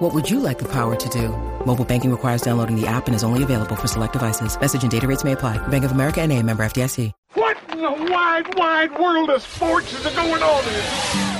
What would you like the power to do? Mobile banking requires downloading the app and is only available for select devices. Message and data rates may apply. Bank of America and a member FDIC. What in the wide, wide world of sports is going on here?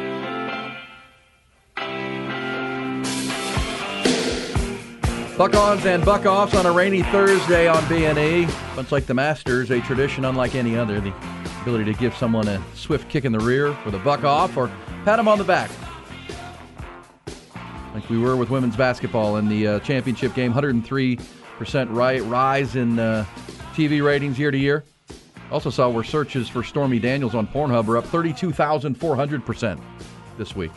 Buck-ons and buck-offs on a rainy Thursday on B&E. Much like the Masters, a tradition unlike any other. The ability to give someone a swift kick in the rear with a buck-off or pat them on the back. Like we were with women's basketball in the uh, championship game. 103% ri- rise in uh, TV ratings year to year. Also saw where searches for Stormy Daniels on Pornhub are up 32,400% this week.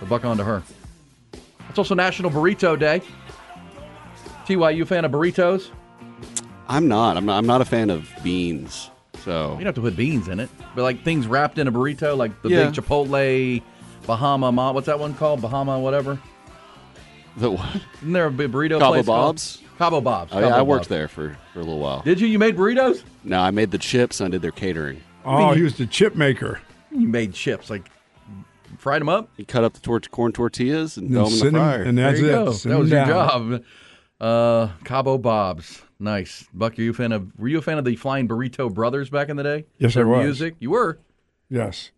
The buck on to her. It's also National Burrito Day. TY, you a fan of burritos? I'm not. I'm not. I'm not a fan of beans. So You don't have to put beans in it, but like things wrapped in a burrito, like the Yeah. big Chipotle, Bahama, Ma- what's that one called? Bahama, whatever. the what? Isn't there a burrito Cabo place called- Cabo Bob's? Cabo Bob's. Oh yeah, Cabo I worked there for, for a little while. Did you? You made burritos? No, I made the chips and I did their catering. Oh, he was the chip maker. You made chips, like fried them up. You cut up the tor- corn tortillas and And throw them in the send 'em- fryer. and that's there you it. go. That was your down. job. Uh, Cabo Bob's, nice. Buck, are you a fan of? Were you a fan of the Flying Burrito Brothers back in the day? Yes, I was. Music, you were. Yes.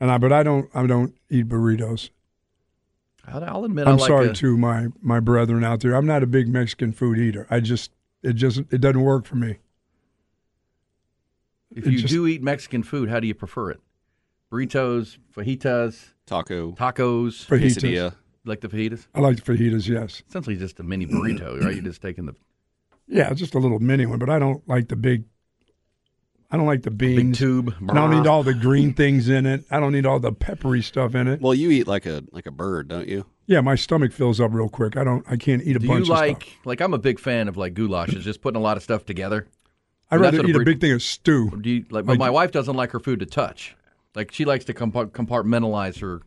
And I, but I don't, I don't eat burritos. I'll, I'll admit, I I'm like sorry a- to my my brethren out there. I'm not a big Mexican food eater. I just, it just, it doesn't work for me. If it you just- do eat Mexican food, how do you prefer it? Burritos, fajitas, Taco, tacos, Fajitas. quesadilla. Like the fajitas. I like the fajitas. Yes. Essentially, just a mini burrito, right? You're just taking the Yeah, just a little mini one, but I don't like the big. I don't like the beans. big beans. tube. I don't need all the green things in it. I don't need all the peppery stuff in it. Well, you eat like a like a bird, don't you? Yeah, my stomach fills up real quick. I don't. I can't eat a Do you bunch like of stuff. like I'm a big fan of like goulashes, just putting a lot of stuff together. I'd that's rather eat a burrito- big thing of stew. Do you like? But Like- my wife doesn't like her food to touch. Like she likes to compartmentalize her.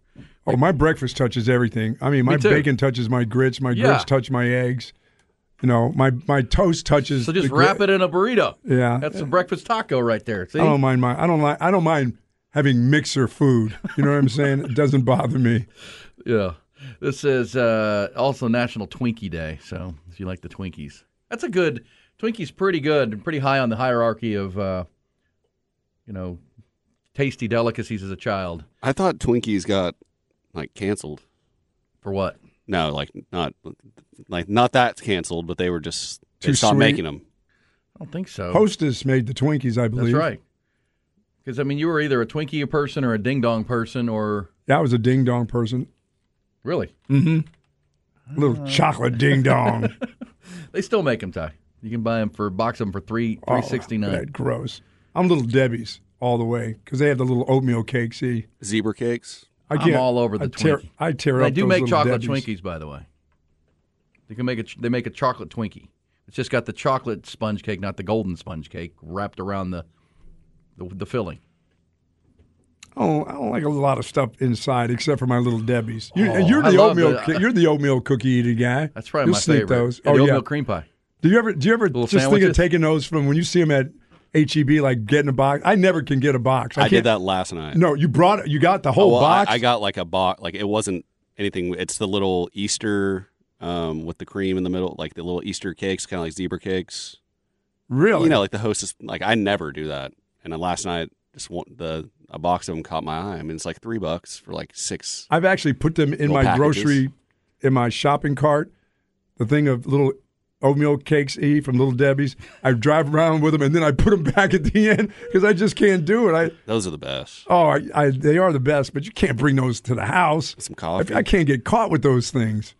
Oh, my breakfast touches everything. I mean, my too. bacon touches my grits. My Yeah. grits touch my eggs. You know, my my toast touches. So just the gri- wrap it in a burrito. Yeah, That's a breakfast taco right there. See, I don't mind my. I don't like. I don't mind having mixer food. You know what I'm saying? It doesn't bother me. Yeah. This is uh, also National Twinkie Day. So if you like the Twinkies, that's a good. Twinkie's pretty good and pretty high on the hierarchy of, uh, you know, tasty delicacies as a child. I thought Twinkies got like canceled. For what? No, like not like not that canceled, but they were just they Too stopped sweet? making them. I don't think so. Hostess made the Twinkies, I believe. That's right. Because I mean, you were either a Twinkie person or a Ding Dong person, or That was a ding dong person. really, A little ah. chocolate ding dong. they still make them. Ty, you can buy them for box them for three Oh, three sixty nine. That gross. I'm little Debbie's all the way because they have the little oatmeal cake. See, Zebra cakes. I I'm all over the I tear, Twinkie. I tear They up. do those make chocolate Debbies. Twinkies, by the way. They can make a they make a chocolate Twinkie. It's just got the chocolate sponge cake, not the golden sponge cake, wrapped around the the, the filling. Oh, I don't like a lot of stuff inside except for my little Debbie's. You, oh, you're the oatmeal. the- ki- you're the oatmeal cookie eating guy. That's probably You'll my sneak favorite. Those. Yeah, oh the yeah. oatmeal cream pie. Do you ever? Do you ever Little just think of taking those from when you see them at HEB, like getting a box? I never can get a box. I, I, did that last night. No, you brought it. You got the Oh, whole well, box. I, got like a box. Like it wasn't anything. It's the little Easter um, with the cream in the middle, like the little Easter cakes, kind of like zebra cakes. really. You know, like the hostess. Like I never do that. And then last night, just one, the a box of them caught my eye. I mean, it's like three bucks for like six. I've actually put them in my packages. grocery, in my shopping cart. The thing of little oatmeal cakes E from Little Debbie's. I drive around with them, and then I put them back at the end because I just can't do it. I Those are the best. oh, I, I they are the best, but you can't bring those to the house. Some coffee. I, I can't get caught with those things.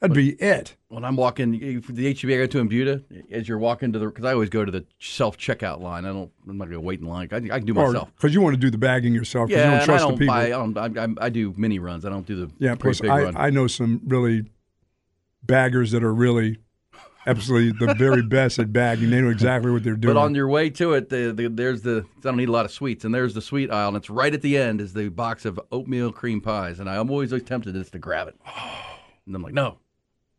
That'd be it. When I'm walking the HEB, I go to in Buda. As you're walking to the, because I always go to the self checkout line. I don't. I'm not going to wait in line. I, I can do myself. Because you want to do the bagging yourself. 'cause Yeah, you don't and trust I don't the people. buy. I don't. I, I, I do mini runs. I don't do the yeah, great plus big I, run. I know some really baggers that are really absolutely the very best at bagging. They know exactly what they're doing. But on your way to it, the, the, there's the I don't need a lot of sweets, and there's the sweet aisle, and it's right at the end is the box of oatmeal cream pies, and I'm always tempted just to grab it, and I'm like, no,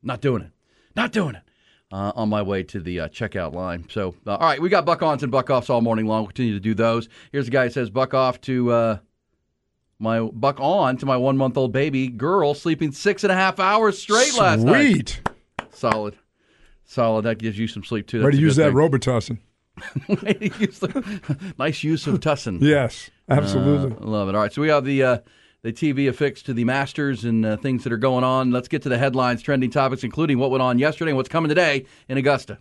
not doing it, not doing it. Uh, on my way to the uh, checkout line. So, uh, all right, we got buck ons and buck offs all morning long. We'll continue to do those. Here's a guy who says buck off to uh, my buck on to my one month old baby girl sleeping six and a half hours straight last night. Sweet. Solid. Solid. That gives you some sleep too. Way That's to use that. Robitussin. Way to use the- nice use of tussin. Yes, absolutely. Uh, love it. All right, so we have the uh, the TV affixed to the Masters and uh, things that are going on. Let's get to the headlines, trending topics, including what went on yesterday and what's coming today in Augusta.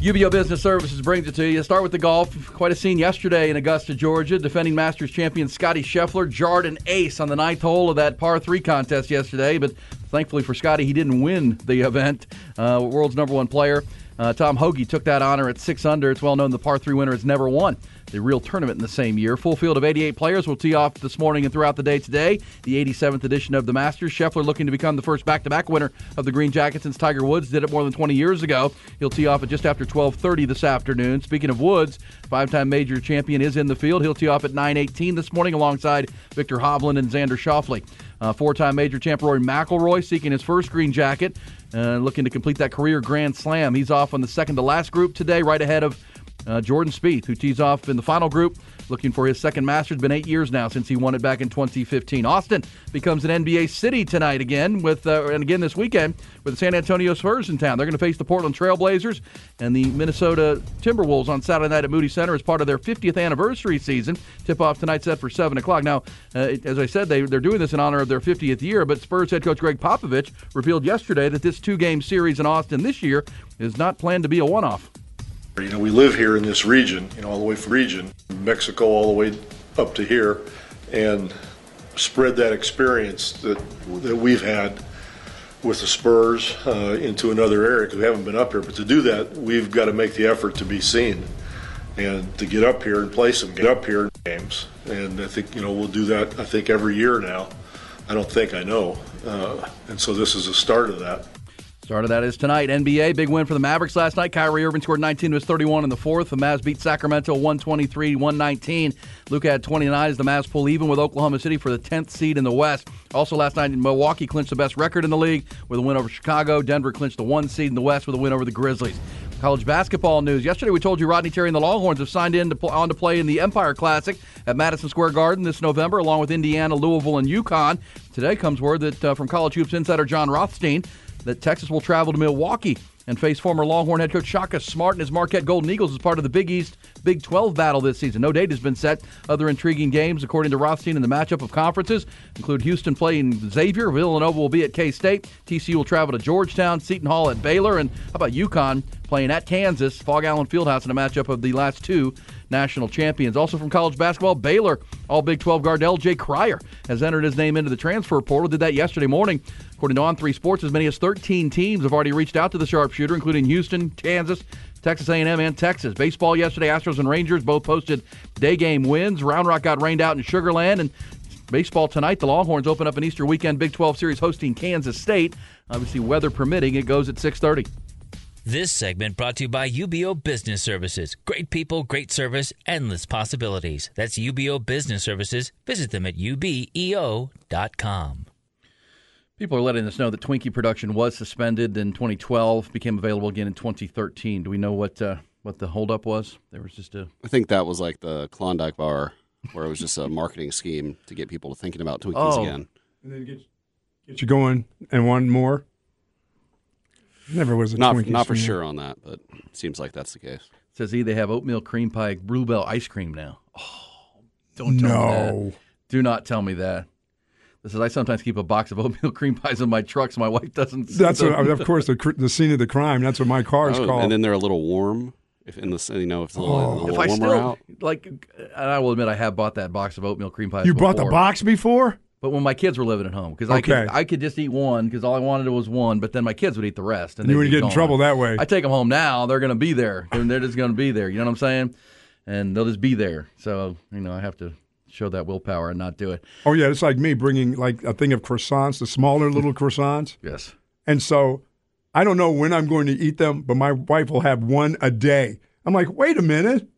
UBEO Business Services brings it to you. Start with the golf. Quite a scene yesterday in Augusta, Georgia. Defending Masters champion Scottie Scheffler jarred an ace on the ninth hole of that par three contest yesterday, but thankfully for Scottie, he didn't win the event. Uh, world's number one player. Uh, Tom Hoge took that honor at six under. It's well known the par three winner has never won the real tournament in the same year. Full field of 88 players will tee off this morning and throughout the day today. The 87th edition of the Masters. Scheffler looking to become the first back-to-back winner of the Green Jacket since Tiger Woods did it more than 20 years ago. He'll tee off at just after 12:30 this afternoon. Speaking of Woods, five-time major champion is in the field. He'll tee off at 9:18 this morning alongside Viktor Hovland and Xander Schauffele. Uh, four-time major champ Rory McIlroy seeking his first Green Jacket, uh, looking to complete that career Grand Slam. He's off on the second to last group today, right ahead of uh, Jordan Spieth, who tees off in the final group, looking for his second Masters. Been eight years now since he won it back in 2015. Austin becomes an NBA city tonight again, with uh, and again this weekend with the San Antonio Spurs in town. They're going to face the Portland Trailblazers and the Minnesota Timberwolves on Saturday night at Moody Center as part of their 50th anniversary season. Tip off tonight set for seven o'clock. Now, uh, as I said, they they're doing this in honor of their 50th year. But Spurs head coach Gregg Popovich revealed yesterday that this two-game series in Austin this year is not planned to be a one-off. You know, we live here in this region, you know, all the way from region, Mexico all the way up to here, and spread that experience that that we've had with the Spurs uh, into another area because we haven't been up here. But to do that, we've got to make the effort to be seen and to get up here and play some get up here games. And I think you know we'll do that. I think every year now. I don't think I know, uh, and so this is a start of that. Start of that is tonight. NBA, big win for the Mavericks last night. Kyrie Irving scored 19 to his 31 in the fourth. The Mavs beat Sacramento 123 119. Luka had 29 as the Mavs pull even with Oklahoma City for the 10th seed in the West. Also last night, Milwaukee clinched the best record in the league with a win over Chicago. Denver clinched the one seed in the West with a win over the Grizzlies. College basketball news. Yesterday, we told you Rodney Terry and the Longhorns have signed in to pl- on to play in the Empire Classic at Madison Square Garden this November, along with Indiana, Louisville, and UConn. Today comes word that uh, from College Hoops insider Jon Rothstein that Texas will travel to Milwaukee and face former Longhorn head coach Shaka Smart and his Marquette Golden Eagles as part of the Big East Big 12 battle this season. No date has been set. Other intriguing games, according to Rothstein, in the matchup of conferences include Houston playing Xavier, Villanova will be at K State, TCU will travel to Georgetown, Seton Hall at Baylor, and how about UConn playing at Kansas, Phog Allen Fieldhouse in a matchup of the last two national champions. Also from college basketball, Baylor All Big 12 guard L.J. Cryer has entered his name into the transfer portal. Did that yesterday morning. According to On3 Sports, as many as 13 teams have already reached out to the sharpshooter, including Houston, Kansas, Texas A&M, and Texas. Baseball yesterday, Astros and Rangers both posted day game wins. Round Rock got rained out in Sugarland, and baseball tonight, the Longhorns open up an Easter weekend Big 12 series hosting Kansas State. Obviously, weather permitting, it goes at 6:30. This segment brought to you by UBEO Business Services. Great people, great service, endless possibilities. That's UBEO Business Services. Visit them at ubeo.com. People are letting us know that Twinkie production was suspended in 2012, became available again in 2013. Do we know what uh, what the holdup was? There was just a I think that was like the Klondike bar, where it was just a marketing scheme to get people to thinking about Twinkies Oh. again. And then get, get you going and one more. Never was a Not Twinkies not for fan. sure on that, but it seems like that's the case. says he they have oatmeal cream pie bluebell ice cream now. Oh, don't tell me that. No. Do not tell me that. This is I sometimes keep a box of oatmeal cream pies in my truck so my wife doesn't. see That's them. what, of course the the scene of the crime. That's what my car is Oh, called. and then they're a little warm. If in the you know if it's a little, a little if I warmer still out. like, and I will admit I have bought that box of oatmeal cream pies. you bought the box before? But when my kids were living at home, because I Okay. could I could just eat one because all I wanted was one, but then my kids would eat the rest, and You they'd would be get in trouble that way. I take them home now; they're going to be there. They're, they're just going to be there. You know what I'm saying? And they'll just be there. So you know, I have to show that willpower and not do it. Oh yeah, it's like me bringing like a thing of croissants, the smaller little croissants, Yes. and so I don't know when I'm going to eat them, but my wife will have one a day. I'm like, wait a minute,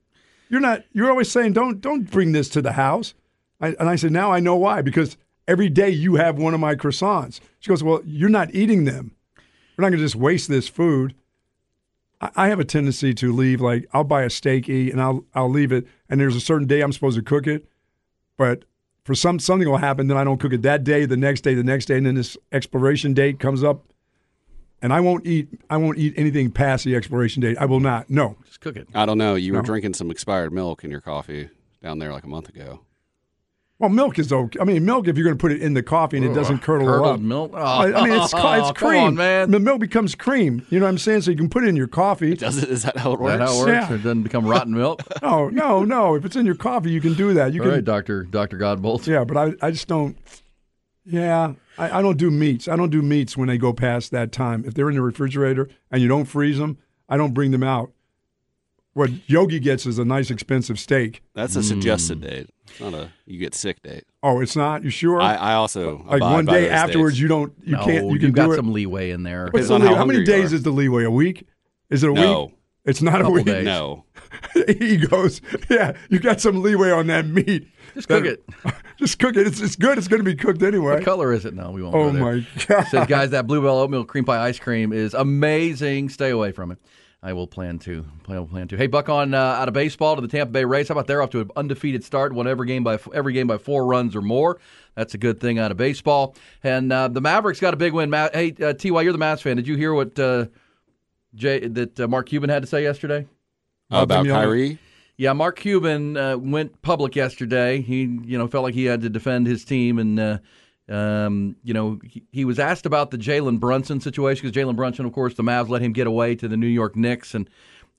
you're not. You're always saying don't don't bring this to the house, I, and I said now I know why because every day you have one of my croissants. She goes, well, you're not eating them. We're not going to just waste this food. I, have a tendency to leave like I'll buy a steak eat and I'll I'll leave it, and there's a certain day I'm supposed to cook it, but for some something will happen, then I don't cook it that day, the next day, the next day, and then this expiration date comes up, and I won't eat I won't eat anything past the expiration date. I will not. No. Just cook it. I don't know. You were drinking some expired milk in your coffee down there like a month ago. Well, milk is okay. I mean, milk if you're going to put it in the coffee and it doesn't curdle Curdled up. milk. Oh, I I mean, it's oh, ca- it's come cream, on, man. The milk becomes cream. You know what I'm saying? So you can put it in your coffee. Does it? Is that how it works? that how it works? Yeah. It doesn't become rotten milk. No, no, no. If it's in your coffee, you can do that. You All can. right, Doctor Doctor Godbolt. Yeah, but I, I just don't. Yeah, I, I don't do meats. I don't do meats when they go past that time. If they're in the refrigerator and you don't freeze them, I don't bring them out. What Yogi gets is a nice expensive steak. That's a suggested mm. date. It's not a you get sick date. Oh, it's not. You sure? I, I also like abide one by day those afterwards, dates. you don't. You no, can't. You can have got do it. some leeway in there. What's Depends the how? How many days are. is the leeway? A week? Is it a No. week? It's not a Couple week. days. No, he goes, yeah, you got some leeway on that meat. Just cook it. Just cook it. It's, it's good. It's going to be cooked anyway. What color is it? No, we won't. Oh go there. my god! Says, guys, that Bluebell oatmeal cream pie ice cream is amazing. Stay away from it. I will plan to. I will plan to. Hey, Buck on uh, out of baseball to the Tampa Bay Rays. How about they're off to an undefeated start? Won every game by every game by four runs or more. That's a good thing out of baseball. And uh, the Mavericks got a big win. Ma- hey, uh, Ty, you're the Mavs fan. Did you hear what uh, Jay that uh, Mark Cuban had to say yesterday? about Kyrie. Yeah, Mark Cuban uh, went public yesterday. He, you know, felt like he had to defend his team, and uh, um, you know, he, he was asked about the Jalen Brunson situation because Jalen Brunson, of course, the Mavs let him get away to the New York Knicks, and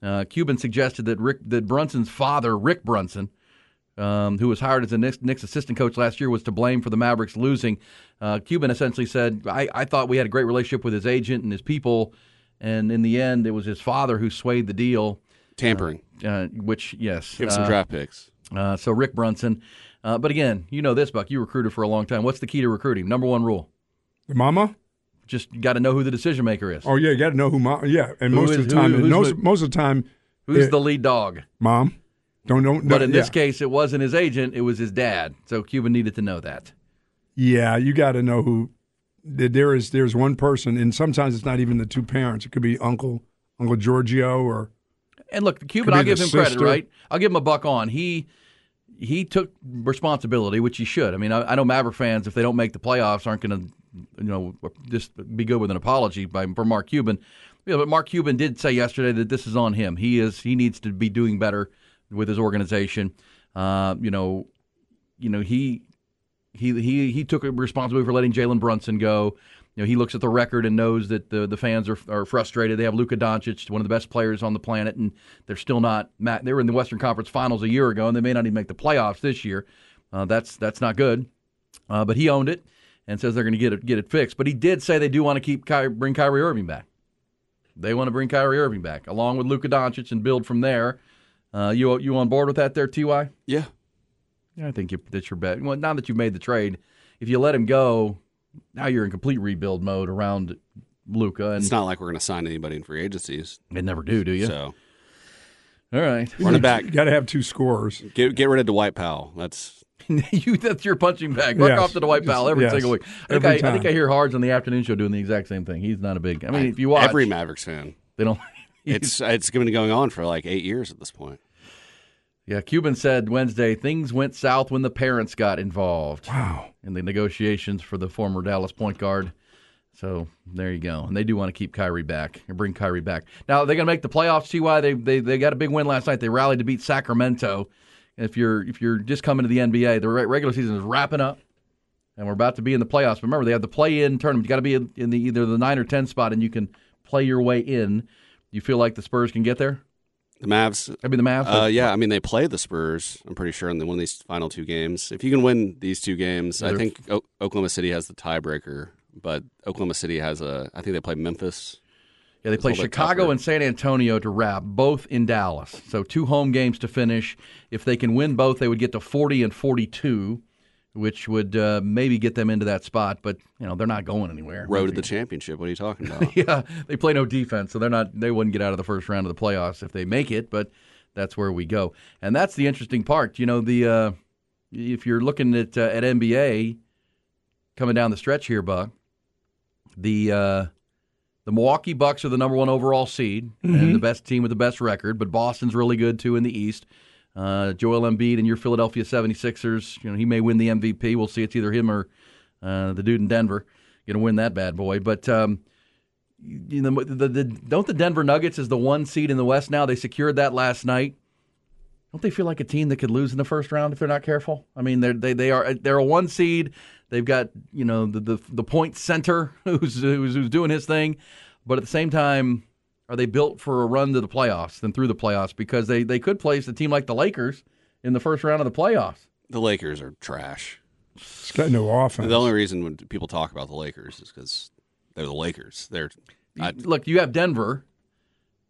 uh, Cuban suggested that Rick, that Brunson's father, Rick Brunson, um, who was hired as a Knicks, Knicks assistant coach last year, was to blame for the Mavericks losing. Uh, Cuban essentially said, I, "I thought we had a great relationship with his agent and his people." And in the end, it was his father who swayed the deal. Tampering. Uh, which, yes, Give him some uh, draft picks. uh, so Rick Brunson. Uh, but again, you know this, Buck. You recruited for a long time. What's the key to recruiting? Number one rule: Mama? just got to know who the decision maker is. Oh yeah, you got to know who mom. Yeah, and Who most is- of the time, who- most, most of the time, Who's it- the lead dog? mom. Don't don't. But in this case, it wasn't his agent; it was his dad. So Cuban needed to know that. Yeah, you got to know who. There is there's one person, and sometimes it's not even the two parents. It could be Uncle Uncle Giorgio or And look, Cuban, I'll give him credit, right? I'll give him a buck on. He he took responsibility, which he should. I mean, I, I know Maverick fans, if they don't make the playoffs, aren't going to, you know, just be good with an apology by for Mark Cuban. Yeah, but Mark Cuban did say yesterday that this is on him. He is he needs to be doing better with his organization. Uh, you know, you know he he he he took responsibility for letting Jalen Brunson go. You know, he looks at the record and knows that the the fans are are frustrated. They have Luka Doncic, one of the best players on the planet, and they're still not. They were in the Western Conference Finals a year ago, and they may not even make the playoffs this year. Uh, that's that's not good. Uh, but he owned it and says they're going to get it get it fixed. But he did say they do want to keep Ky- bring Kyrie Irving back. They want to bring Kyrie Irving back along with Luka Doncic and build from there. Uh, you you on board with that there, Ty? Yeah. Yeah, I think you, that's your bet. Well, now that you've made the trade, if you let him go, now you're in complete rebuild mode around Luka, and It's not like we're going to sign anybody in free agencies. they never do, do you? So All right, run it back. got to have two scores. Get get rid of Dwight Powell. That's you that's your punching bag. Buck Yes. off to the Dwight Powell every Yes. single week. I think, Every I, I think. I hear Hards on the afternoon show doing the exact same thing. He's not a big. I mean, if you watch, every Mavericks fan. they don't. It's it's been going on for like eight years at this point. Yeah, Cuban said Wednesday things went south when the parents got involved. Wow. In the negotiations for the former Dallas point guard. So there you go. And they do want to keep Kyrie back and bring Kyrie back. Now they're going to make the playoffs. Ty they, they they got a big win last night. They rallied to beat Sacramento. If you're if you're just coming to the NBA, the re- regular season is wrapping up. and we're about to be in the playoffs. But remember, they have the play-in tournament. You got to be in, in the either the nine or ten spot, and you can play your way in. You feel like the Spurs can get there? The Mavs. I mean, the Mavs. Uh, yeah, I mean they play the Spurs. I'm pretty sure in the, one of these final two games. If you can win these two games, I think o- Oklahoma City has the tiebreaker. But Oklahoma City has a. I think they play Memphis. Yeah, they play Chicago and San Antonio to wrap, both in Dallas. So two home games to finish. If they can win both, they would get to 40 and 42, which would uh, maybe get them into that spot. But you know they're not going anywhere. Road to the championship. What are you talking about? yeah, they play no defense, so they're not. They wouldn't get out of the first round of the playoffs if they make it. But that's where we go, and that's the interesting part. You know, the uh, if you're looking at uh, at NBA coming down the stretch here, Buck, the uh, the Milwaukee Bucks are the number one overall seed and the best team with the best record, but Boston's really good too in the East. Uh, Joel Embiid and your Philadelphia 76ers, you know, he may win the MVP. We'll see. It's either him or uh, the dude in Denver going to win that bad boy. But um, you know, the, the, don't the Denver Nuggets is the one seed in the West now? They secured that last night. Don't they feel like a team that could lose in the first round if they're not careful? I mean, they're they they are they're a one seed. They've got you know the the, the point center who's, who's who's doing his thing, but at the same time, are they built for a run to the playoffs than through the playoffs? Because they they could place a team like the Lakers in the first round of the playoffs. the Lakers are trash. It's got no offense. The only reason when people talk about the Lakers is because they're the Lakers. They're I, Look, you have Denver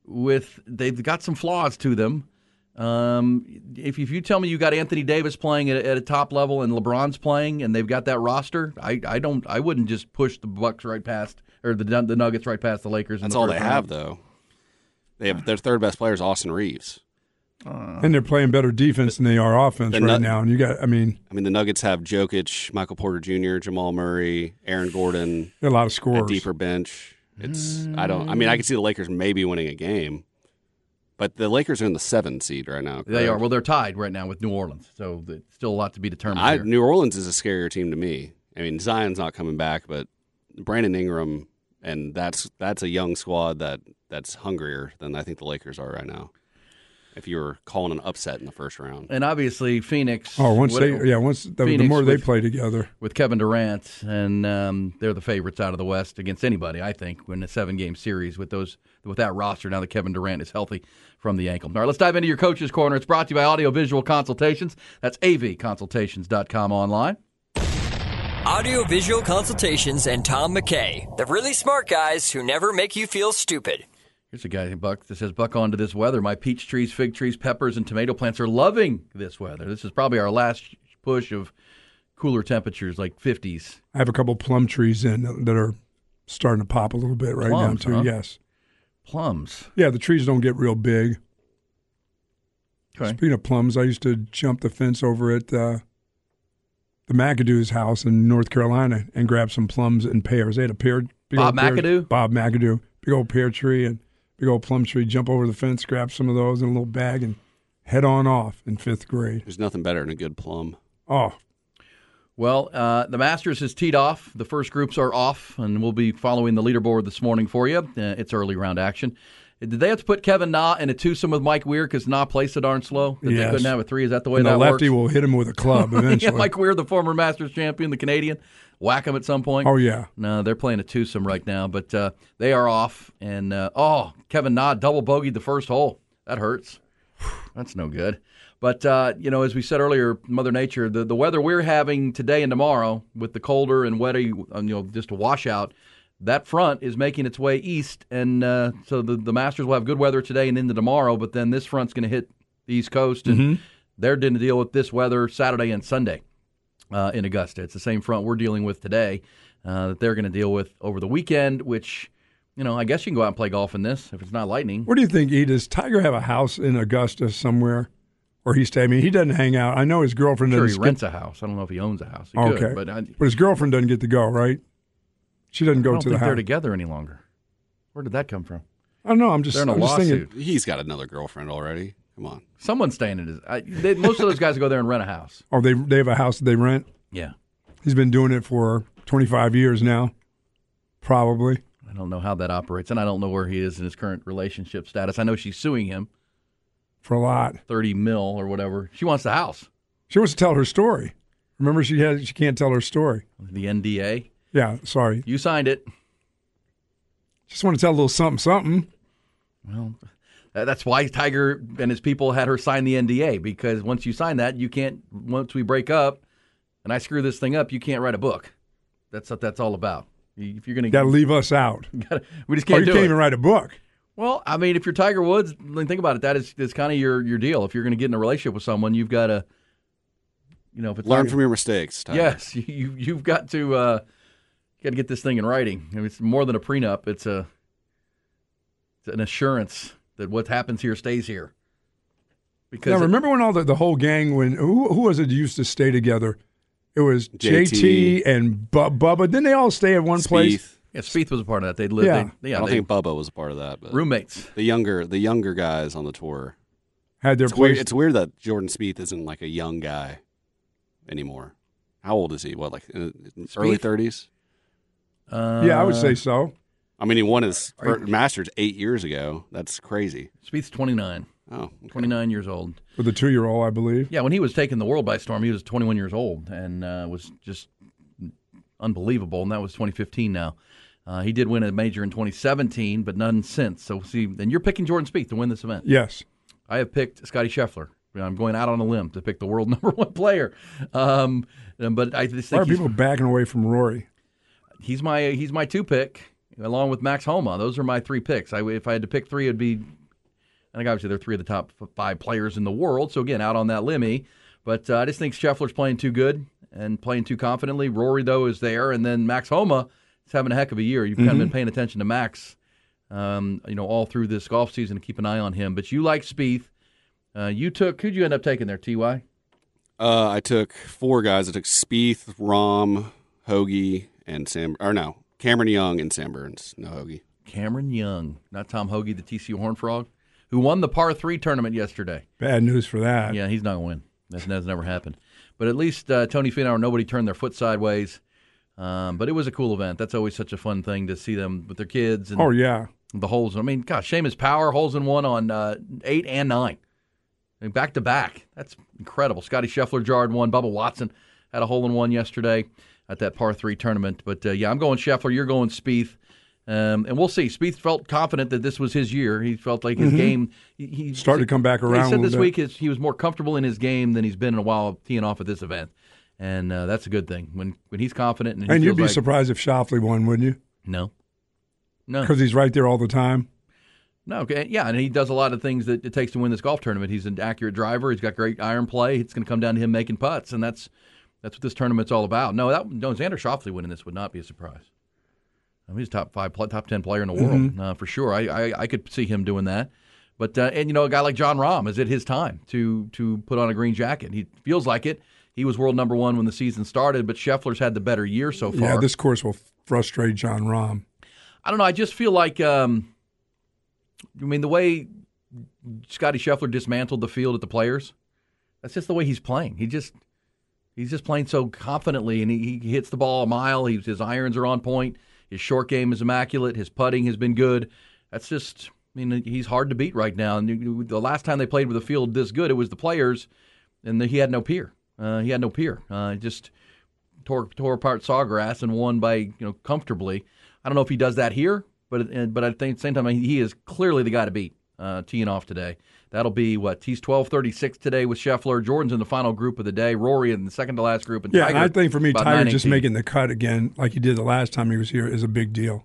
with they've got some flaws to them. Um, if, if you tell me you got Anthony Davis playing at, at a top level and LeBron's playing and they've got that roster, I, I don't I wouldn't just push the Bucks right past or the the Nuggets right past the Lakers. in that's the all they round. have though. They have their third best player is Austin Reaves. Uh, and they're playing better defense than they are offense They're right not- now. And you got, I mean, I mean, the Nuggets have Jokic, Michael Porter Jr., Jamal Murray, Aaron Gordon, a lot of a scores. deeper bench. It's I don't. I mean, I mm. can see the Lakers maybe winning a game, but the Lakers are in the seven seed right now. They are well. They're tied right now with New Orleans, so there's still a lot to be determined. I, here. New Orleans is a scarier team to me. I mean, Zion's not coming back, but Brandon Ingram, and that's that's a young squad that that's hungrier than I think the Lakers are right now. If you were calling an upset in the first round, and obviously Phoenix. Oh, once what- they, yeah, once the, the Phoenix more they with- play together, with Kevin Durant, and um, they're the favorites out of the West against anybody. I think in a seven-game series with those with that roster now that Kevin Durant is healthy from the ankle. All right, let's dive into your coach's corner. It's brought to you by Audio Visual Consultations. That's avconsultations.com online. Audio Visual Consultations and Tom McKay, the really smart guys who never make you feel stupid. Here's a guy, Buck, that says, Buck on to this weather. My peach trees, fig trees, peppers, and tomato plants are loving this weather. This is probably our last push of cooler temperatures, like 50s. I have a couple plum trees in that are starting to pop a little bit right Plums, now too. huh? Yes, Plums. yeah, the trees don't get real big. Okay. Speaking of plums, I used to jump the fence over at uh, the McAdoo's house in North Carolina and grab some plums and pears. They had a pear. Big Bob old pear- McAdoo? Bob McAdoo. Big old pear tree and big old plum tree. Jump over the fence, grab some of those in a little bag, and head on off in fifth grade. there's nothing better than a good plum. Oh, Well, uh, the Masters has teed off. The first groups are off, and we'll be following the leaderboard this morning for you. Uh, it's early round action. Did they have to put Kevin Na in a twosome with Mike Weir because Na plays so darn slow that they Yes. couldn't have a three? Is that the way and that the lefty works? will hit him with a club eventually. yeah, Mike Weir, the former Masters champion, the Canadian, whack him at some point. Oh yeah. No, they're playing a twosome right now, but uh, they are off. And uh, oh, Kevin Na double bogeyed the first hole. That hurts. That's no good. But uh, you know, as we said earlier, Mother Nature, the, the weather we're having today and tomorrow, with the colder and wetter, you know, just a washout. That front is making its way east, and uh, so the the Masters will have good weather today and into tomorrow. But then this front's going to hit the East Coast, and they're going to deal with this weather Saturday and Sunday uh, in Augusta. It's the same front we're dealing with today uh, that they're going to deal with over the weekend, which, you know, I guess you can go out and play golf in this if it's not lightning. What do you think, E? Does Tiger have a house in Augusta somewhere, or he stay? I mean, he doesn't hang out. I know his girlfriend Sure, he doesn't. rents a house. I don't know if he owns a house. He could, okay, but I, but his girlfriend doesn't get to go, right? She doesn't I go don't to think the they're house. together any longer. Where did that come from? I don't know. I'm just. They're in a I'm just lawsuit. thinking. He's got another girlfriend already. Come on. Someone's staying in his. I, they, most of those guys go there and rent a house. Oh, they they have a house that they rent. Yeah. He's been doing it for 25 years now, probably. I don't know how that operates, and I don't know where he is in his current relationship status. I know she's suing him For a lot. 30 mil or whatever. She wants the house. She wants to tell her story. Remember, she had she can't tell her story. The NDA. Yeah, sorry. You signed it. Just want to tell a little something, something. Well, that's why Tiger and his people had her sign the NDA because once you sign that, you can't. Once we break up, and I screw this thing up, you can't write a book. That's what that's all about. If you're going to Got to leave us out. we just can't you do can't it. even write a book. Well, I mean, if you're Tiger Woods, then think about it. That is, is kind of your, your deal. If you're going to get in a relationship with someone, you've got to, you know, if it's Learn not- from your mistakes. Tiger. Yes, you you've got to uh, got to get this thing in writing. I mean, it's more than a prenup. It's a it's an assurance that what happens here stays here. Because Now, remember when all the, the whole gang, when who, who was it used to stay together? It was JT, JT. and Bu- Bubba. Didn't they all stay at one place? Spieth. yeah, Spieth was a part of that. They lived. Yeah. They, yeah, I don't think Bubba was a part of that, but roommates. the younger the younger guys on the tour. Had their It's weird, it's weird that Jordan Spieth isn't like a young guy anymore. How old is he? What, like in early thirties? Uh, yeah, I would say so. I mean, he won his Are you- Masters eight years ago. That's crazy. Spieth's 29, Oh, okay. 29 years old. For the two year old, I believe. Yeah, when he was taking the world by storm, he was 21 years old and uh, was just unbelievable. And that was 2015 now. Uh, he did win a major in 2017, but none since. So, see, and you're picking Jordan Spieth to win this event. Yes. I have picked Scottie Scheffler. I'm going out on a limb to pick the world number one player. Um, but I just Why think are he's, people backing away from Rory? he's my he's my two pick along with Max Homa. Those are my three picks. I, if I had to pick three, it'd be. I think obviously they're three of the top five players in the world. So again, out on that limmy. But uh, I just think Scheffler's playing too good and playing too confidently. Rory though is there, and then Max Homa is having a heck of a year. You've kind of been paying attention to Max, um, you know, all through this golf season to keep an eye on him. But you like Spieth. Uh, you took who'd you end up taking there, Ty? Uh, I took four guys. I took Spieth, Rahm, Hoge, and Sam. Or no, Cameron Young and Sam Burns. No Hoge. Cameron Young, not Tom Hoge, the TCU Horn Frog, who won the par three tournament yesterday. Bad news for that. Yeah, he's not going to win. That's, that's never happened. But at least uh, Tony Finau, nobody turned their foot sideways. Um, but it was a cool event. That's always such a fun thing to see them with their kids and Oh, yeah. the holes. I mean, gosh, Seamus Power holes in one on uh, eight and nine, I mean, back to back. That's incredible. Scottie Scheffler jarred one. Bubba Watson had a hole in one yesterday at that par three tournament. But uh, yeah, I'm going Scheffler. You're going Spieth. Um, and we'll see. Spieth felt confident that this was his year. He felt like his game. He, he Started to come back around He said this bit. week is, he was more comfortable in his game than he's been in a while teeing off at this event, and uh, that's a good thing. When when he's confident and, he And you'd be like- surprised if Schauffele won, wouldn't you? No, no, Because he's right there all the time. no. Okay, yeah, and he does a lot of things that it takes to win this golf tournament. He's an accurate driver. He's got great iron play. It's going to come down to him making putts, and that's that's what this tournament's all about. No, that no Xander Schauffele winning this would not be a surprise. I mean, he's a top five, top ten player in the world uh, for sure. I, I I could see him doing that. But uh, and you know a guy like Jon Rahm is it his time to to put on a green jacket? He feels like it. He was world number one when the season started, but Scheffler's had the better year so far. Yeah, this course will frustrate Jon Rahm. I don't know. I just feel like, um, I mean, the way Scottie Scheffler dismantled the field at the Players, that's just the way he's playing. He just he's just playing so confidently, and he, he hits the ball a mile. He's, his irons are on point. His short game is immaculate. His putting has been good. That's just, I mean, he's hard to beat right now. And the last time they played with a field this good, it was the Players, and he had no peer. Uh, he had no peer. Uh, just tore tore apart Sawgrass and won by you know comfortably. I don't know if he does that here, but uh, but at the same time he is clearly the guy to beat uh, teeing off today. That'll be what he's twelve thirty six today with Scheffler. Jordan's in the final group of the day. Rory in the second to last group. And Yeah, Tiger I think for me, Tiger just making the cut again, like he did the last time he was here, is a big deal.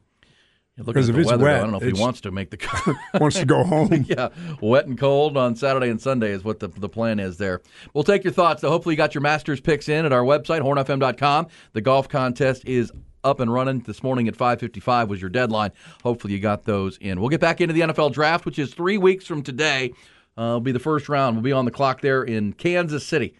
Because if the it's weather, wet, I don't know if he wants to make the cut. Wants to go home. yeah, wet and cold on Saturday and Sunday is what the, the plan is there. We'll take your thoughts. So hopefully you got your Masters picks in at our website, hornfm.com. The golf contest is up and running this morning at 5.55 was your deadline. Hopefully you got those in. We'll get back into the NFL draft, which is three weeks from today. Uh, will be the first round. We'll be on the clock there in Kansas City.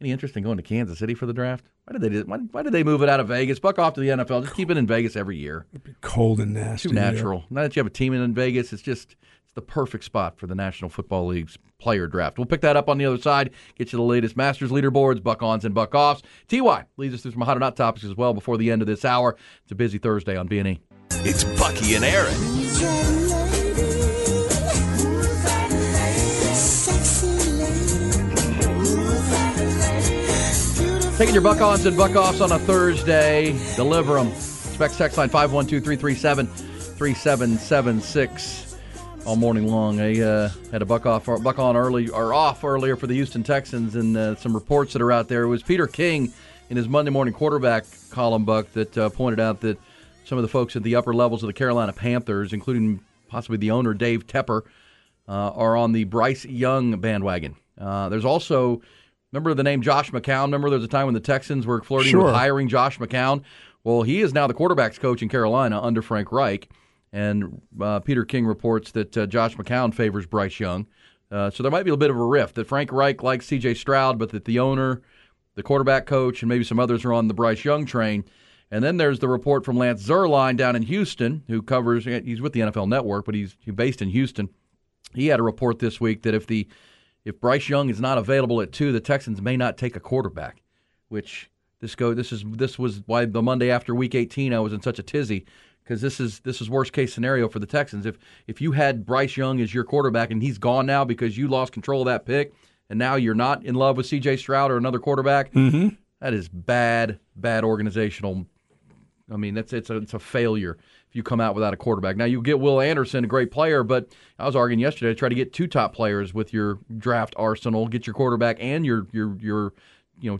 Any interest in going to Kansas City for the draft? Why did they do, why, why did they move it out of Vegas? Buck off to the NFL. Just keep it in Vegas every year. Cold and nasty. Too natural. Now that you have a team in Vegas, it's just it's the perfect spot for the National Football League's player draft. We'll pick that up on the other side. Get you the latest Masters leaderboards, buck ons and buck offs. Ty leads us through some hot or not topics as well before the end of this hour. It's a busy Thursday on B and E. It's Bucky and Aaron. Taking your buck ons and buck offs on a Thursday. Deliver them. Specs text line 512 337 3776 all morning long. I uh, had a buck off, buck on early, or off earlier for the Houston Texans, and uh, some reports that are out there. It was Peter King in his Monday morning quarterback column, Buck, that uh, pointed out that some of the folks at the upper levels of the Carolina Panthers, including possibly the owner Dave Tepper, uh, are on the Bryce Young bandwagon. Uh, there's also remember the name Josh McCown. Remember there was a time when the Texans were flirting Sure. with hiring Josh McCown. Well, he is now the quarterbacks coach in Carolina under Frank Reich. And uh, Peter King reports that uh, Josh McCown favors Bryce Young. Uh, so there might be a bit of a rift that Frank Reich likes C.J. Stroud, but that the owner, the quarterback coach, and maybe some others are on the Bryce Young train. And then there's the report from Lance Zierlein down in Houston, who covers. He's with the NFL Network, but he's, he's based in Houston. He had a report this week that if the if Bryce Young is not available at two, the Texans may not take a quarterback. Which this go this is this was why the Monday after Week 18 I was in such a tizzy because this is this is worst case scenario for the Texans. If if you had Bryce Young as your quarterback and he's gone now because you lost control of that pick, and now you're not in love with C.J. Stroud or another quarterback, mm-hmm. that is bad bad organizational. I mean that's it's a it's a failure if you come out without a quarterback. Now you get Will Anderson, a great player, but I was arguing yesterday to try to get two top players with your draft arsenal, get your quarterback and your your your you know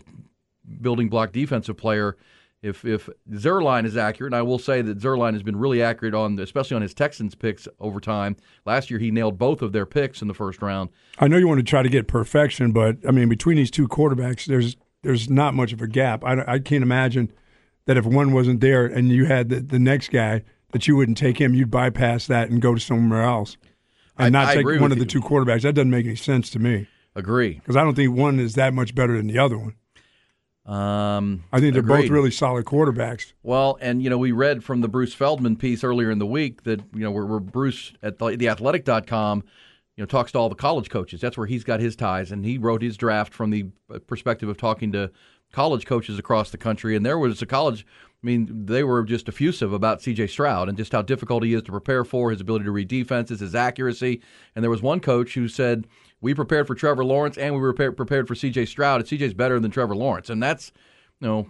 building block defensive player. If if Zierlein is accurate, and I will say that Zierlein has been really accurate on, especially on his Texans picks over time. Last year he nailed both of their picks in the first round. I know you want to try to get perfection, but I mean, between these two quarterbacks, there's there's not much of a gap. I, I can't imagine that if one wasn't there and you had the, the next guy, that you wouldn't take him. You'd bypass that and go to somewhere else, and I- not I take one of the you. two quarterbacks. That doesn't make any sense to me Agree. because I don't think one is that much better than the other one. Um, I think they're both really solid quarterbacks. Well, and you know, we read from the Bruce Feldman piece earlier in the week that you know where, where Bruce at the, theathletic.com, you know, talks to all the college coaches. That's where he's got his ties, and he wrote his draft from the perspective of talking to college coaches across the country. And there was a college. I mean, they were just effusive about C.J. Stroud and just how difficult he is to prepare for, his ability to read defenses, his accuracy. And there was one coach who said, "We prepared for Trevor Lawrence, and we were prepared, for C.J. Stroud. And C.J.'s better than Trevor Lawrence." And that's you know,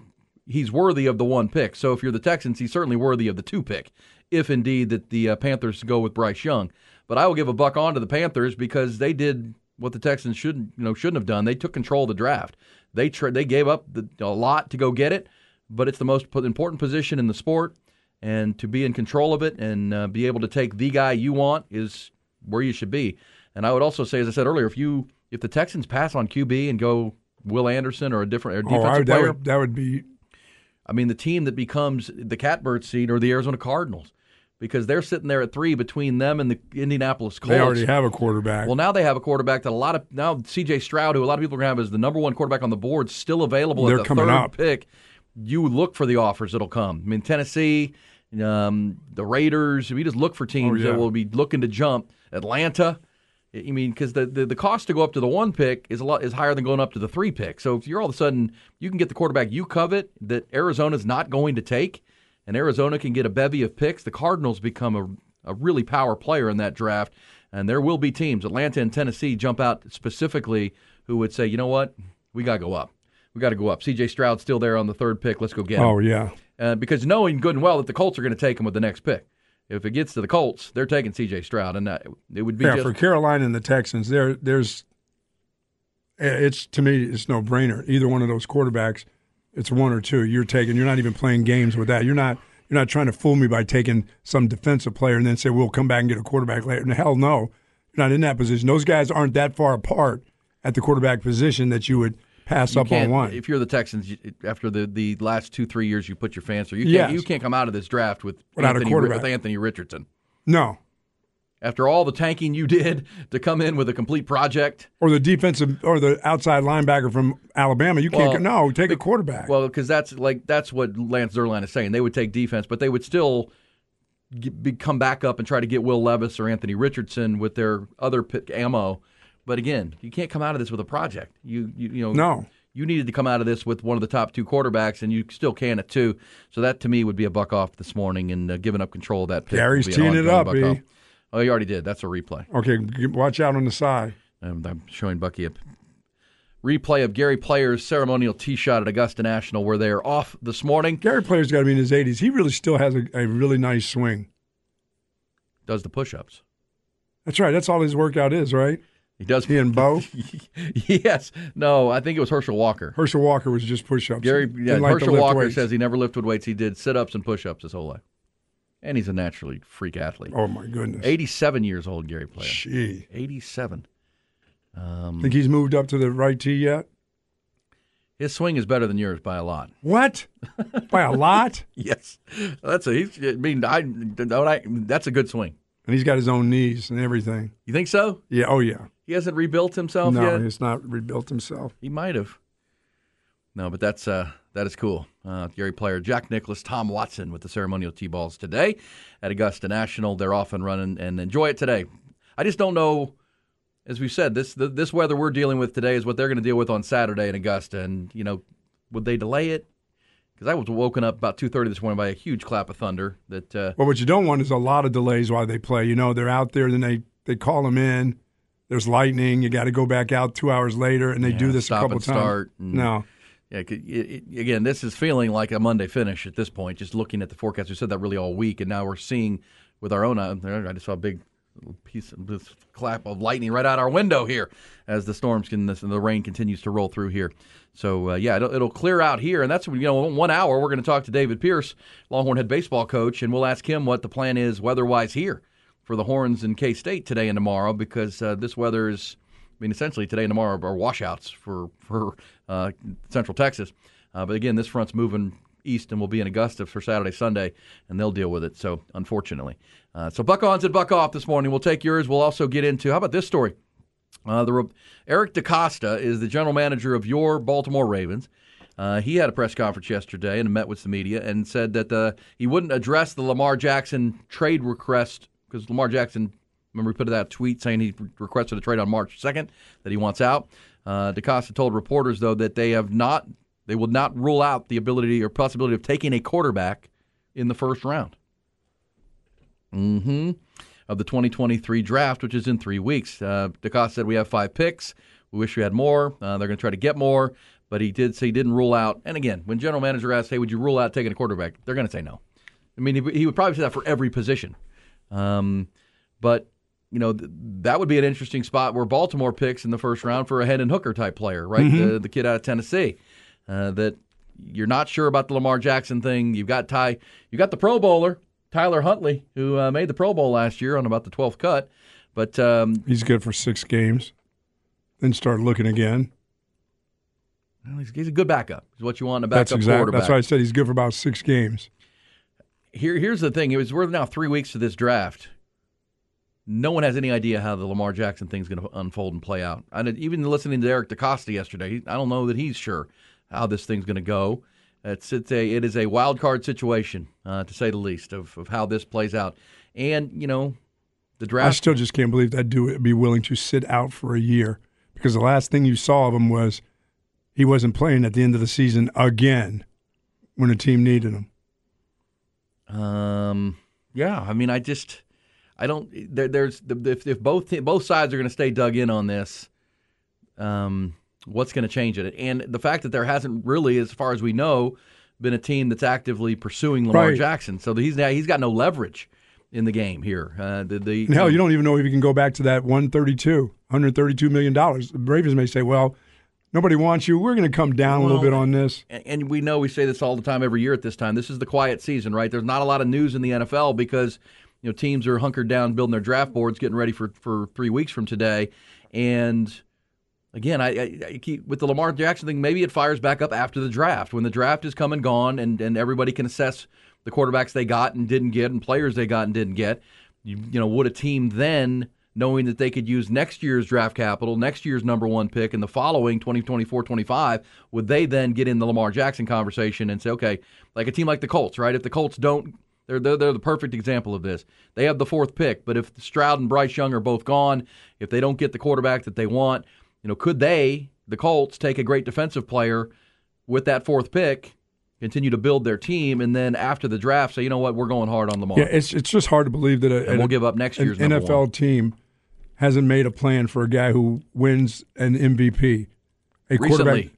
he's worthy of the one pick. So if you're the Texans, he's certainly worthy of the two pick, if indeed that the uh, Panthers go with Bryce Young. But I will give a buck on to the Panthers because they did what the Texans shouldn't, you know, shouldn't have done. They took control of the draft. They tra- they gave up the, a lot to go get it, but it's the most important position in the sport, and to be in control of it and uh, be able to take the guy you want is where you should be. And I would also say, as I said earlier, if you if the Texans pass on QB and go Will Anderson or a different or Oh, defensive I, that player, would that would be I mean, the team that becomes the catbird seed or the Arizona Cardinals because they're sitting there at three between them and the Indianapolis Colts. they already have a quarterback. Well, now they have a quarterback that a lot of now C.J. Stroud, who a lot of people are going to have as the number one quarterback on the board, still available They're at the coming third up. pick. You look for the offers that'll come. I mean, Tennessee, um, the Raiders. We just look for teams Oh, yeah. that will be looking to jump. Atlanta. I mean, because the, the the cost to go up to the one pick is a lot is higher than going up to the three pick. So if you're all of a sudden you can get the quarterback you covet that Arizona's not going to take, and Arizona can get a bevy of picks, the Cardinals become a, a really power player in that draft. And there will be teams, Atlanta and Tennessee, jump out specifically who would say, you know what, we got to go up. We got to go up. C.J. Stroud's still there on the third pick. Let's go get him. oh yeah, Uh, because knowing good and well that the Colts are going to take him with the next pick. If it gets to the Colts, they're taking C.J. Stroud, and that, it would be yeah. just For Carolina and the Texans, there there's it's to me it's no brainer. Either one of those quarterbacks, it's one or two. You're taking. You're not even playing games with that. You're not. You're not trying to fool me by taking some defensive player and then say we'll come back and get a quarterback later. And hell no, you're not in that position. Those guys aren't that far apart at the quarterback position that you would pass you up on one. If you're the Texans, you- after the, the last two three years you put your fans through, you Yes. can't you can't come out of this draft with Without a Anthony, quarterback. with Anthony Richardson. no, After all the tanking you did to come in with a complete project, or the defensive or the outside linebacker from Alabama, you can't. Well, go, no, take a quarterback. Well, because that's like that's what Lance Zierlein is saying. They would take defense, but they would still get, be, come back up and try to get Will Levis or Anthony Richardson with their other pick ammo. But again, you can't come out of this with a project. You you, you know No. You needed to come out of this with one of the top two quarterbacks, and you still can at two. So that to me would be a buck off this morning, and uh, giving up control of that pick. Gary's would be an teeing it up, E. Oh, you already did. That's a replay. okay, watch out on the side. Um, I'm showing Bucky a replay of Gary Player's ceremonial tee shot at Augusta National, where they are off this morning. Gary Player's got to be in his 80s. He really still has a, a really nice swing. Does the push-ups? That's right. That's all his workout is, right? He does. He and Bo. yes. No, I think it was Herschel Walker. Herschel Walker was just push-ups. Gary yeah, like Herschel Walker weights. says he never lifted weights. He did sit-ups and push-ups his whole life, and he's a naturally freak athlete. Oh my goodness. 87 years old, Gary Player. Gee. 87. Um, Think he's moved up to the right tee yet? his swing is better than yours by a lot. What? By a lot? Yes, that's a. He's, I mean, I don't. I, that's a good swing. And he's got his own knees and everything. You think so? Yeah. Oh yeah. He hasn't rebuilt himself no, yet. he's not rebuilt himself. He might have. No, but that's uh, that is cool. Uh, Gary Player, Jack Nicklaus, Tom Watson with the ceremonial tee balls today at Augusta National. They're off and running and enjoy it today. I just don't know. As we said, this the, this weather we're dealing with today is what they're going to deal with on Saturday in Augusta. And you know, would they delay it? Because I was woken up about two thirty this morning by a huge clap of thunder. That uh, Well, what you don't want is a lot of delays while they play. You know, they're out there, then they they call them in. There's lightning. You got to go back out two hours later, and they Yeah, do this a couple and times. and- no, Yeah, it, it, again, this is feeling like a Monday finish at this point. Just looking at the forecast, we said that really all week, and now we're seeing with our own. eye- I just saw a big piece of this clap of lightning right out our window here as the storms can the rain continues to roll through here. So uh, yeah, it'll, it'll clear out here, and that's you know one hour we're going to talk to David Pierce, Longhorn head baseball coach, and we'll ask him what the plan is weather-wise here for the Horns and K State today and tomorrow because uh, this weather is. I mean, essentially today and tomorrow are washouts for for uh, Central Texas. Uh, but again, this front's moving east and will be in Augusta for Saturday, Sunday, and they'll deal with it. So unfortunately, uh, so buck ons and buck off this morning. We'll take yours. We'll also get into how about this story? Uh, the Eric DaCosta is the general manager of your Baltimore Ravens. Uh, he had a press conference yesterday and met with the media and said that he wouldn't address the Lamar Jackson trade request because Lamar Jackson, remember, he put out that tweet saying he requested a trade on March 2nd that he wants out. Uh, DaCosta told reporters, though, that they have not, they will not rule out the ability or possibility of taking a quarterback in the first round. Mm-hmm. Of the 2023 draft, which is in three weeks. Uh, DaCosta said we have five picks. We wish we had more. Uh, they're going to try to get more, but he did say he didn't rule out. And again, when general manager asks, "Hey, would you rule out taking a quarterback?" They're going to say no. I mean, he, he would probably say that for every position. Um, but you know, th- that would be an interesting spot where Baltimore picks in the first round for a Hendon Hooker type player, right? Mhm. The, the kid out of Tennessee. Uh, that you're not sure about the Lamar Jackson thing. You've got Ty, you got the Pro Bowler Tyler Huntley, who uh, made the Pro Bowl last year on about the 12th cut, but um, he's good for six games. Then start looking again. well, he's, he's a good backup. Is what you want in a backup That's exactly. quarterback. That's why I said he's good for about six games. Here, here's the thing: it was we're now three weeks to this draft. No one has any idea how the Lamar Jackson thing's going to unfold and play out. Did, even listening to Eric DaCosta yesterday, I don't know that he's sure how this thing's going to go. It's it's a it is a wild card situation uh, to say the least of, of how this plays out. And you know, the draft. I still just can't believe that dude would be willing to sit out for a year because the last thing you saw of him was he wasn't playing at the end of the season again when a team needed him. Um. Yeah. I mean, I just, I don't. There, there's if, if both both sides are going to stay dug in on this, um, what's going to change it? And the fact that there hasn't really, as far as we know, been a team that's actively pursuing Lamar Right. Jackson. So he's now he's got no leverage in the game here. Uh, the, the hell, you don't even know if you can go back to that 132, 132 million dollars. The Ravens may say, "Well, nobody wants you. We're going to come down a little bit on this." and- and we know we say this all the time every year at this time. This is the quiet season, right? There's not a lot of news in the NFL because you know teams are hunkered down building their draft boards, getting ready for for three weeks from today. And again, I, I, I keep with the Lamar Jackson thing. Maybe it fires back up after the draft when the draft is come and gone, and and everybody can assess the quarterbacks they got and didn't get, and players they got and didn't get. You, you know, would a team then? Knowing that they could use next year's draft capital, next year's number one pick, and the following 2024 25, would they then get in the Lamar Jackson conversation and say, okay, like a team like the Colts, right? If the Colts don't, they're, they're, they're the perfect example of this. They have the fourth pick, but if Stroud and Bryce Young are both gone, if they don't get the quarterback that they want, you know, could they, the Colts, take a great defensive player with that fourth pick, continue to build their team, and then after the draft say, you know what, we're going hard on Lamar. Yeah, it's it's just hard to believe that a, And we'll a- give up next year's NFL one. team hasn't made a plan for a guy who wins an MVP. a Recently. quarterback.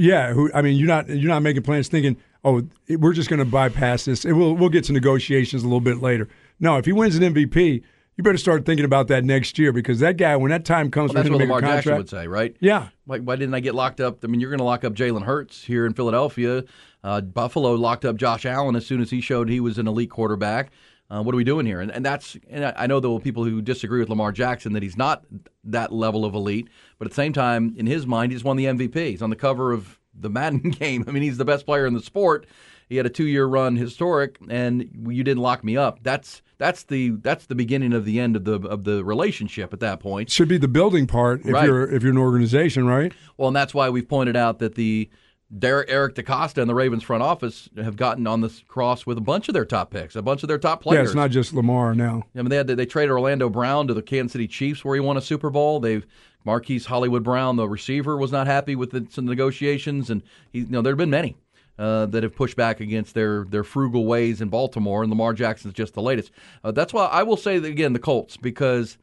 Yeah, who I mean, you're not you're not making plans thinking, oh, we're just going to bypass this. And we'll we'll get to negotiations a little bit later. No, if he wins an MVP, you better start thinking about that next year because that guy, when that time comes Well, that's what Lamar Jackson would say, right? Yeah. Why, why didn't I get locked up? I mean, you're going to lock up Jalen Hurts here in Philadelphia. Uh, Buffalo locked up Josh Allen as soon as he showed he was an elite quarterback. Uh, what are we doing here? And, and that's and I know there will be people who disagree with Lamar Jackson that he's not that level of elite, but at the same time, in his mind, he's won the MVP. He's on the cover of the Madden game. I mean, he's the best player in the sport. He had a two-year run, historic, and you didn't lock me up. That's that's the that's the beginning of the end of the of the relationship at that point. should be the building part if Right. you're if you're an organization, right? Well, and that's why we've pointed out that the Derek, Eric DaCosta and the Ravens front office have gotten on this cross with a bunch of their top picks, a bunch of their top players. Yeah, it's not just Lamar now. I mean, they had they traded Orlando Brown to the Kansas City Chiefs where he won a Super Bowl. They've Marquise Hollywood Brown, the receiver, was not happy with the, some negotiations, and he, you know there have been many. Uh, that have pushed back against their, their frugal ways in Baltimore, and Lamar Jackson's just the latest. Uh, that's why I will say that again the Colts because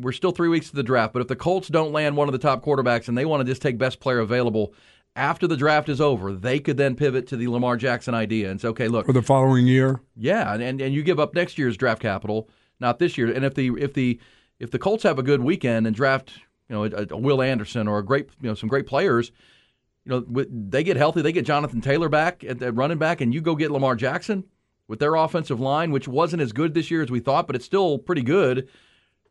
we're still three weeks to the draft. But if the Colts don't land one of the top quarterbacks and they want to just take best player available after the draft is over, they could then pivot to the Lamar Jackson idea and say, okay, look, For the following year, yeah, and, and you give up next year's draft capital, not this year. And if the if the if the Colts have a good weekend and draft, you know, a, a Will Anderson or a great, you know, some great players, you know, with- they get healthy, they get Jonathan Taylor back at, at running back, and you go get Lamar Jackson with their offensive line, which wasn't as good this year as we thought, but it's still pretty good,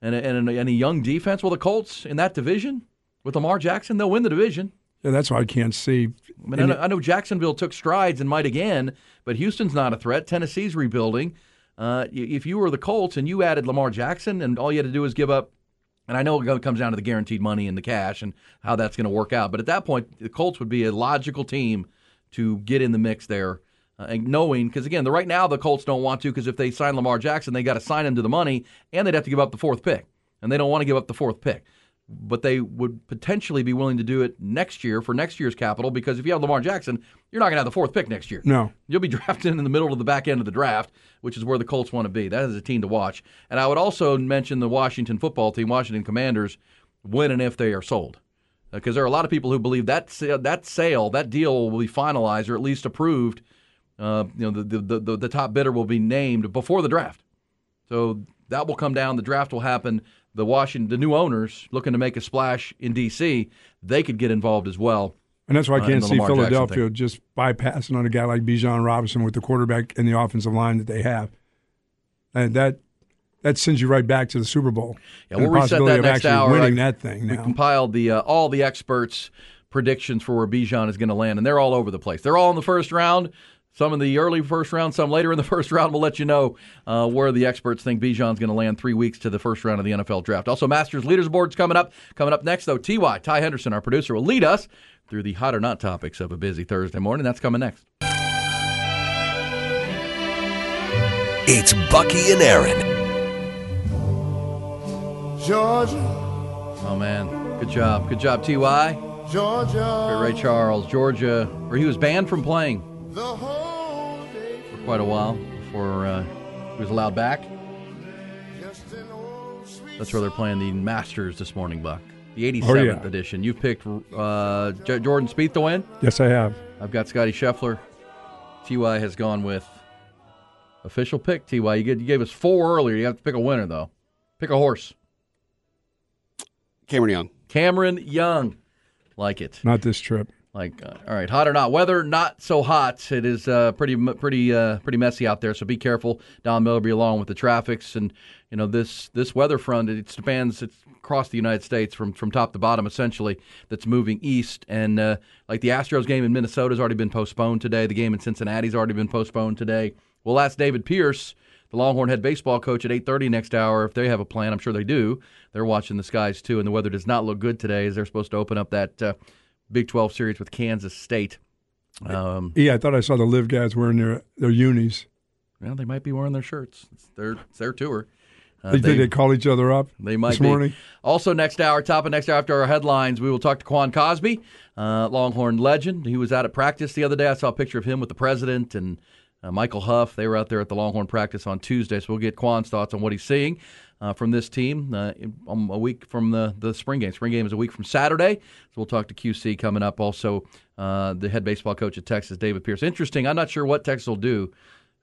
and a, and a, and a young defense. Well, the Colts in that division with Lamar Jackson, they'll win the division. Yeah, that's why I can't see. I mean, I know, I know Jacksonville took strides and might again, but Houston's not a threat. Tennessee's rebuilding. Uh, if you were the Colts and you added Lamar Jackson, and all you had to do was give up, and I know it comes down to the guaranteed money and the cash and how that's going to work out, but at that point, the Colts would be a logical team to get in the mix there. Uh, and knowing, because again, the, right now the Colts don't want to, because if they sign Lamar Jackson, they got to sign him to the money, and they'd have to give up the fourth pick, and they don't want to give up the fourth pick but they would potentially be willing to do it next year for next year's capital because if you have Lamar Jackson, you're not going to have the fourth pick next year. No. You'll be drafted in the middle of the back end of the draft, which is where the Colts want to be. That is a team to watch. And I would also mention the Washington football team, Washington Commanders, when and if they are sold. Because there are a lot of people who believe that sa- that sale, that deal will be finalized or at least approved. Uh, you know, the, the, the, the top bidder will be named before the draft. So that will come down. The draft will happen. The Washington, the new owners looking to make a splash in D.C., they could get involved as well. And that's why I uh, can't the see Philadelphia just bypassing on a guy like Bijan Robinson with the quarterback and the offensive line that they have. And that that sends you right back to the Super Bowl. Yeah, we'll the reset possibility that of next actually hour. winning I- that thing We compiled the uh, all the experts' predictions for where Bijan is going to land, and they're all over the place. They're all in the first round. Some in the early first round, some later in the first round. We'll let you know uh, where the experts think Bijan's going to land three weeks to the first round of the NFL draft. Also, Masters Leaders Board's coming up. Coming up next, though, Ty Ty Henderson, our producer, will lead us through the hot or not topics of a busy Thursday morning. That's coming next. It's Bucky and Aaron. Georgia, Oh man, good job, good job, Ty. Georgia, Ray Charles, Georgia, where he was banned from playing the whole day. For quite a while before uh, he was allowed back. Just an old sweet That's where they're playing the Masters this morning, Buck. The 87th Oh, yeah. edition. You've picked uh, J- Jordan Spieth to win. yes, I have. I've got Scottie Scheffler. Ty has gone with official pick. Ty, you, get, you gave us four earlier. You have to pick a winner though. Pick a horse. Cameron Young. Cameron Young. Like it. Not this trip. Like, uh, all right, hot or not? Weather not so hot. It is uh, pretty, pretty, uh, pretty messy out there. So be careful. Don Millerby, along with the traffics, and you know this this weather front. It spans it's across the United States from from top to bottom, essentially. That's moving east, and uh, like the Astros game in Minnesota has already been postponed today. The game in Cincinnati's already been postponed today. We'll ask David Pierce, the Longhorn head baseball coach, at eight thirty next hour if they have a plan. I'm sure they do. They're watching the skies too, and the weather does not look good today, as they're supposed to open up that. Big 12 series with Kansas State. Um, Yeah, I thought I saw the live guys wearing their their unis. well, they might be wearing their shirts. It's their, it's their tour. Uh, They, think they call each other up they might this be. morning. Also, next hour, top of next hour after our headlines, we will talk to Quan Cosby, uh, Longhorn legend. He was out at practice the other day. I saw a picture of him with the president and uh, Michael Huff. They were out there at the Longhorn practice on Tuesday, so we'll get Quan's thoughts on what he's seeing. uh, from this team uh, in- um, a week from the, the spring game. Spring game is a week from Saturday. So we'll talk to QC coming up. Also, uh, the head baseball coach at Texas, David Pierce. Interesting. I'm not sure what Texas will do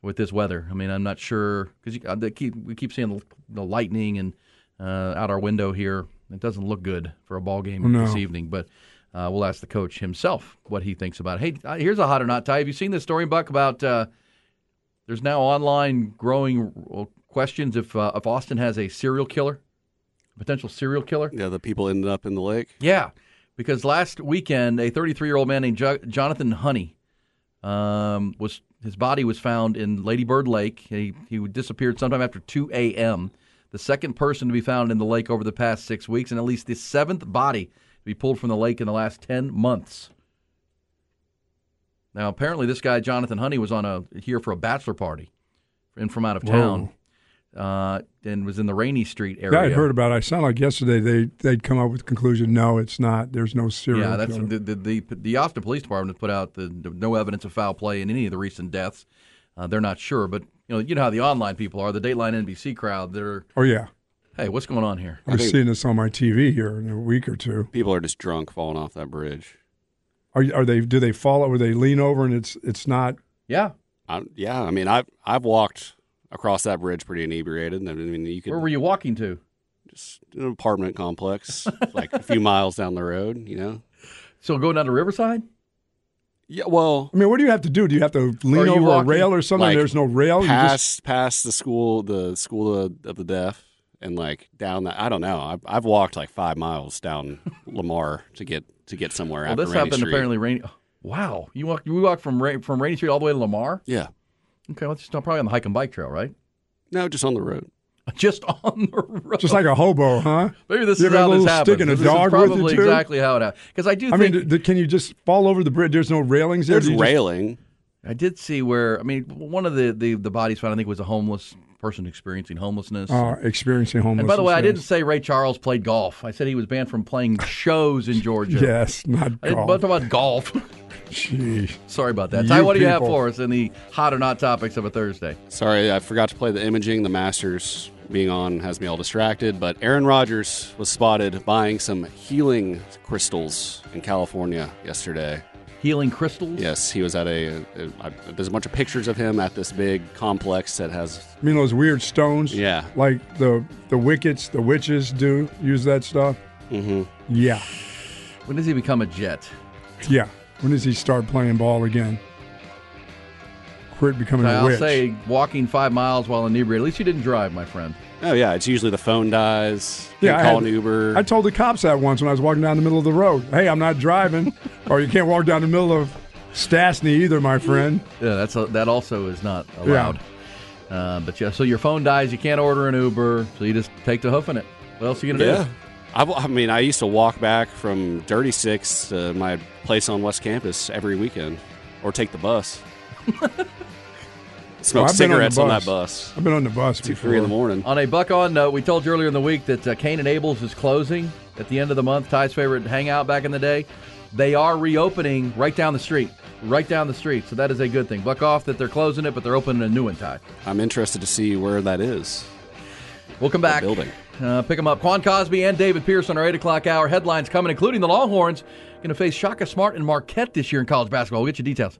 with this weather. I mean, I'm not sure because keep, we keep seeing the, the lightning and uh, out our window here. It doesn't look good for a ball game No. this evening, but uh, we'll ask the coach himself what he thinks about it. Hey, uh, here's a hot or not Ty. Have you seen this story, Buck, about uh, there's now online growing questions if uh, if Austin has a serial killer, potential serial killer? Yeah, the people ended up in the lake. Yeah, because last weekend a 33 year old man named jo- Jonathan Honey um, was his body was found in Lady Bird Lake. He he disappeared sometime after 2 a.m. The second person to be found in the lake over the past six weeks, and at least the seventh body to be pulled from the lake in the last 10 months. Now, apparently, this guy Jonathan Honey was on a here for a bachelor party, and from out of town, uh, and was in the Rainey Street area. Yeah, I heard about it. I sound like yesterday they they'd come up with the conclusion. No, it's not. There's no serial Yeah, that's the, the the the Austin Police Department has put out the, the no evidence of foul play in any of the recent deaths. Uh, they're not sure, but you know you know how the online people are, the Dateline NBC crowd. They're oh yeah, hey, what's going on here? I'm seeing this on my TV here in a week or two. People are just drunk falling off that bridge. Are are they? Do they fall or they lean over and it's it's not? Yeah, I, yeah, I mean, I've I've walked across that bridge pretty inebriated. I mean, you could Where were you walking to? just an apartment complex, like a few miles down the road. You know. So going down to Riverside? Yeah. Well, I mean, what do you have to do? Do you have to lean over walking- a rail or something? like, There's no rail. You just past past the school, the school of, of the deaf, and like down that. I don't know. I've I've walked like five miles down Lamar to get to get somewhere. Well, after this Rainey happened Street. apparently rainy. Wow, you walk you walk from Ra- from Rainey Street all the way to Lamar. Yeah. Okay, well, it's probably on the hike and bike trail, right? No, just on the road. Just on the road. just like a hobo, huh? Maybe this You is have a how this little happens. stick and a This dog is with you, probably too? exactly how it happened. Because I do I think mean, d- can you just fall over the bridge? There's no railings there. There's Do you just- railing. I did see where I mean one of the, the, the bodies found I think was a homeless person experiencing homelessness. uh, experiencing homelessness. and by the way, I didn't say Ray Charles played golf. I said he was banned from playing shows in Georgia. Yes, not I golf. talk about golf. Jeez. Sorry about that. You Ty, what do you have for us in the hot or not topics of a Thursday? Sorry, I forgot to play the imaging. The Masters being on has me all distracted. But Aaron Rodgers was spotted buying some healing crystals in California yesterday. Healing crystals? Yes, he was at a. a, a there's a bunch of pictures of him at this big complex that has. I mean, those weird stones. Yeah. Like the the wickets, the witches do use that stuff. Mm-hmm. Yeah, When does he become a Jet? yeah. When does he start playing ball again? Quit becoming a I'll witch. I'll say walking five miles while inebriated. At least you didn't drive, my friend. Oh yeah, it's usually the phone dies. Yeah, Yeah, I call had- an Uber. I told the cops that once when I was walking down the middle of the road. Hey, I'm not driving, or you can't walk down the middle of Stastny either, my friend. Yeah, that's a, that also is not allowed. Uh, but yeah, so your phone dies, you can't order an Uber, so you just take to hoofing it. What else are you gonna yeah. do? I, I mean, I used to walk back from Dirty Six to my place on West Campus every weekend, or take the bus. Smoke Well, I've been on the cigarettes on, bus. that bus. I've been on the bus Two, before. three in the morning. On a buck on note, we told you earlier in the week that uh, Cain and Abel's is closing at the end of the month. Ty's favorite hangout back in the day. They are reopening right down the street, right down the street. So that is a good thing. Buck off that they're closing it, but they're opening a new one. Ty. I'm interested to see where that is. We'll come back. building. Uh, pick them up. Quan Cosby and David Pierce on our 8 o'clock hour. Headlines coming, including the Longhorns. Going to face Shaka Smart and Marquette this year in college basketball. We'll get you details.